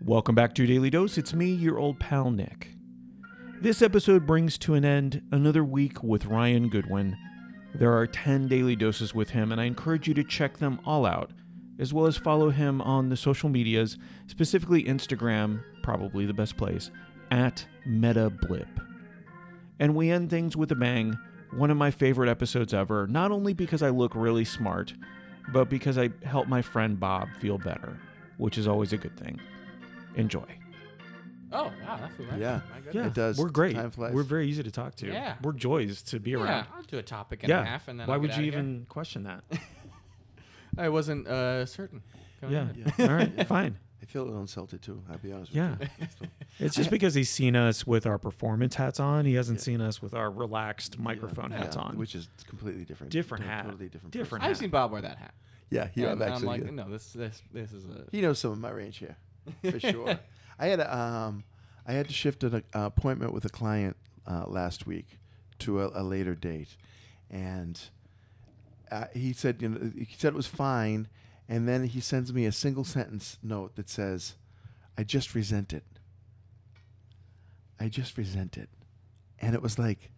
Welcome back to Daily Dose. It's me, your old pal Nick. This episode brings to an end another week with Ryan Goodwin. There are 10 daily doses with him, and I encourage you to check them all out, as well as follow him on the social medias, specifically Instagram, probably the best place, at MetaBlip. And we end things with a bang, one of my favorite episodes ever, not only because I look really smart, but because I help my friend Bob feel better, which is always a good thing. Enjoy. Oh wow, that flew right Yeah. My. Yeah, It does. We're great. Time flies. We're very easy to talk to. Yeah. We're joys to be around. Yeah, around. I'll do a topic and yeah. a half, and then Why I'll would get you outta here. even question that? I wasn't uh, certain. Go yeah. ahead. All right. Fine. I feel a little insulted too. I'll be honest Yeah. with you. It's just because he's seen us with our performance hats on. He hasn't seen us with our relaxed microphone yeah, hats on. which is completely different. Different Totally- hat. Totally different. Different person. I've seen Bob wear that hat. Yeah, he and actually. I'm like, yeah. no, this this this is a. He knows some of my range here, for sure. I had a, um, I had to shift an uh, appointment with a client uh, last week to a, a later date, and uh, he said, you know, he said it was fine, and then he sends me a single sentence note that says, "I just resent it. I just resent it," and it was like,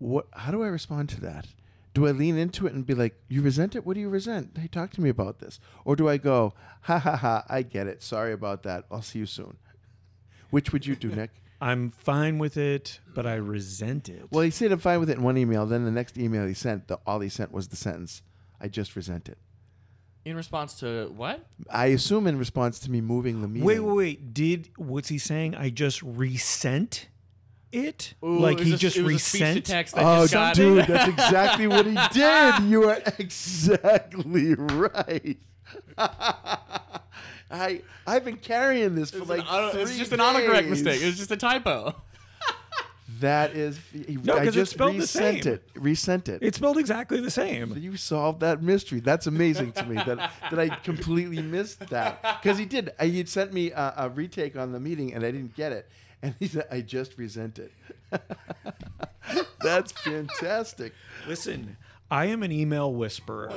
what? How do I respond to that? Do I lean into it and be like, "You resent it? What do you resent? Hey, talk to me about this," or do I go, "Ha ha ha! I get it. Sorry about that. I'll see you soon." Which would you do, Nick? I'm fine with it, but I resent it. Well, he said I'm fine with it in one email. Then the next email he sent, the, all he sent was the sentence, "I just resent it." In response to what? I assume in response to me moving the meeting. wait, wait, wait. Did what's he saying? I just resent it? Ooh, like it he a- just it was a resent? text that Oh, just got dude, that's exactly what he did. You are exactly right. I I've been carrying this for It's, like an auto- it's three just an autocorrect mistake. It was just a typo. That is, No, I 'cause it's just spelled the resent same. it. Resent it. It's spelled exactly the same. you solved that mystery. That's amazing to me that that I completely missed that because he did. He'd sent me a, a retake on the meeting and I didn't get it, and he said I just resent it. That's fantastic. Listen, I am an email whisperer.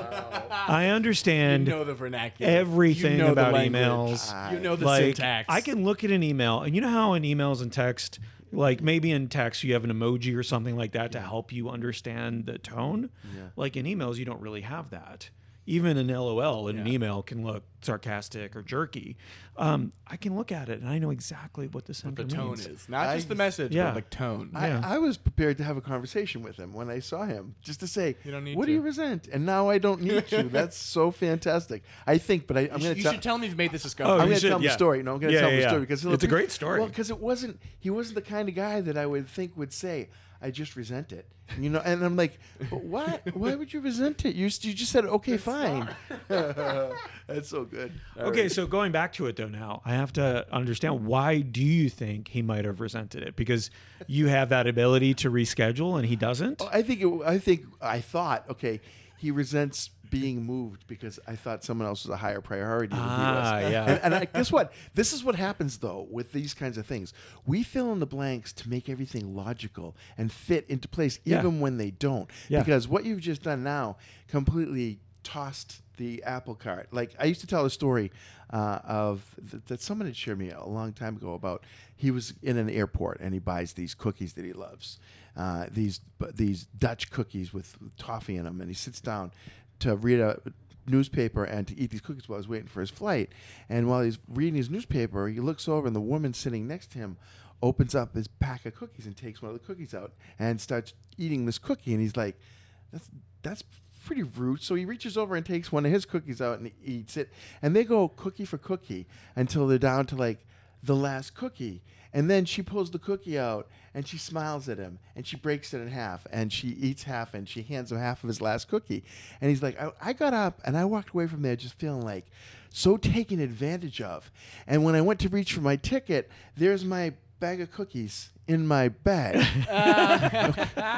I understand You know the vernacular. everything You know about language. emails. You know the like syntax. I can look at an email, and you know how in emails and text, like maybe in text you have an emoji or something like that to help you understand the tone. Yeah. Like in emails, you don't really have that. Even an LOL in an email can look sarcastic or jerky. Um, I can look at it and I know exactly what the What the tone means. is not I- just the message, Yeah. but the tone. Yeah. I, I was prepared to have a conversation with him when I saw him, just to say, You don't need "What do you resent?" And now I don't need to. That's so fantastic. I think, but I, I'm going to you tell. should tell me you've made this Oh, discovery. I'm going to tell him yeah. the story. No, I'm going to Yeah, tell him yeah, the yeah. story because It's a great story. Well, because it wasn't. He wasn't the kind of guy that I would think would say, "I just resent it." You know, and I'm like, but "What? Why would you resent it? You, you just said, okay, fine." That's so good. All Okay, right. so going back to it though now, I have to understand why do you think he might have resented it? Because you have that ability to reschedule and he doesn't? Oh, I think. It, I think. I thought. Okay, he resents being moved because I thought someone else was a higher priority than Ah, he was. yeah. And, and I, guess what? This is what happens though with these kinds of things. We fill in the blanks to make everything logical and fit into place, Yeah. even when they don't. Yeah. Because what you've just done now completely tossed the apple cart. Like I used to tell a story uh, of th- that someone had shared me a long time ago about he was in an airport and he buys these cookies that he loves, uh, these these Dutch cookies with toffee in them, and he sits down to read a newspaper and to eat these cookies while he's waiting for his flight. And while he's reading his newspaper, he looks over and the woman sitting next to him opens up his pack of cookies and takes one of the cookies out and starts eating this cookie. And he's like, "That's that's pretty rude." So he reaches over and takes one of his cookies out and eats it. And they go cookie for cookie until they're down to like the last cookie. And then she pulls the cookie out and she smiles at him and she breaks it in half and she eats half and she hands him half of his last cookie. And he's like, I, I got up and I walked away from there just feeling like so taken advantage of. And when I went to reach for my ticket, there's my bag of cookies in my bag.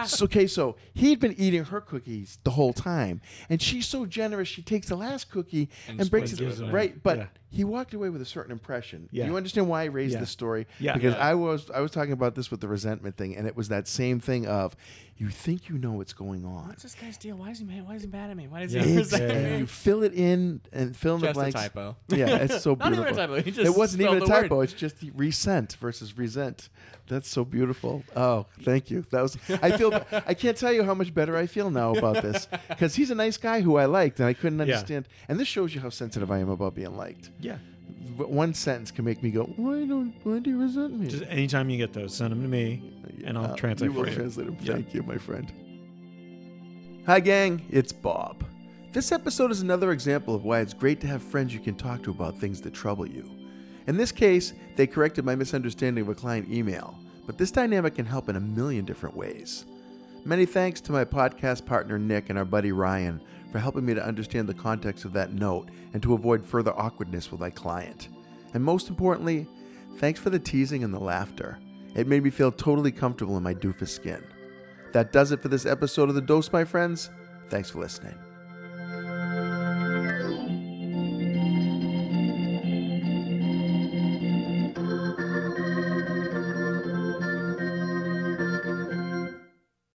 So- okay, so he'd been eating her cookies the whole time, and she's so generous. She takes the last cookie and, And breaks it. it. Right, but Yeah. he walked away with a certain impression. Yeah. Do you understand why I raised Yeah. this story? Yeah. because Yeah. I was I was talking about this with the resentment thing, and it was that same thing of you think you know what's going on. What's this guy's deal? Why is he mad? Why is he mad at me? Why does Yeah. he It's- resent Yeah. me? you fill it in and fill in the Just a blanks. typo. Yeah, it's so Not beautiful. even a typo. He just it wasn't even a spelled the word. typo. It's just the resent versus resent. That's so beautiful. Oh, thank you. That was. I feel. I can't tell you how much better I feel now about this because he's a nice guy who I liked, and I couldn't Yeah. understand. And this shows you how sensitive I am about being liked. Yeah. But one sentence can make me go, "Why don't? Why do you resent me?" Just anytime you get those, send them to me, and I'll Uh, translate you for will you. translate them. Yeah. Thank you, my friend. Hi, gang. It's Bob. This episode is another example of why it's great to have friends you can talk to about things that trouble you. In this case, they corrected my misunderstanding of a client email, but this dynamic can help in a million different ways. Many thanks to my podcast partner Nick and our buddy Ryan for helping me to understand the context of that note and to avoid further awkwardness with my client. And most importantly, thanks for the teasing and the laughter. It made me feel totally comfortable in my doofus skin. That does it for this episode of The Dose, my friends. Thanks for listening.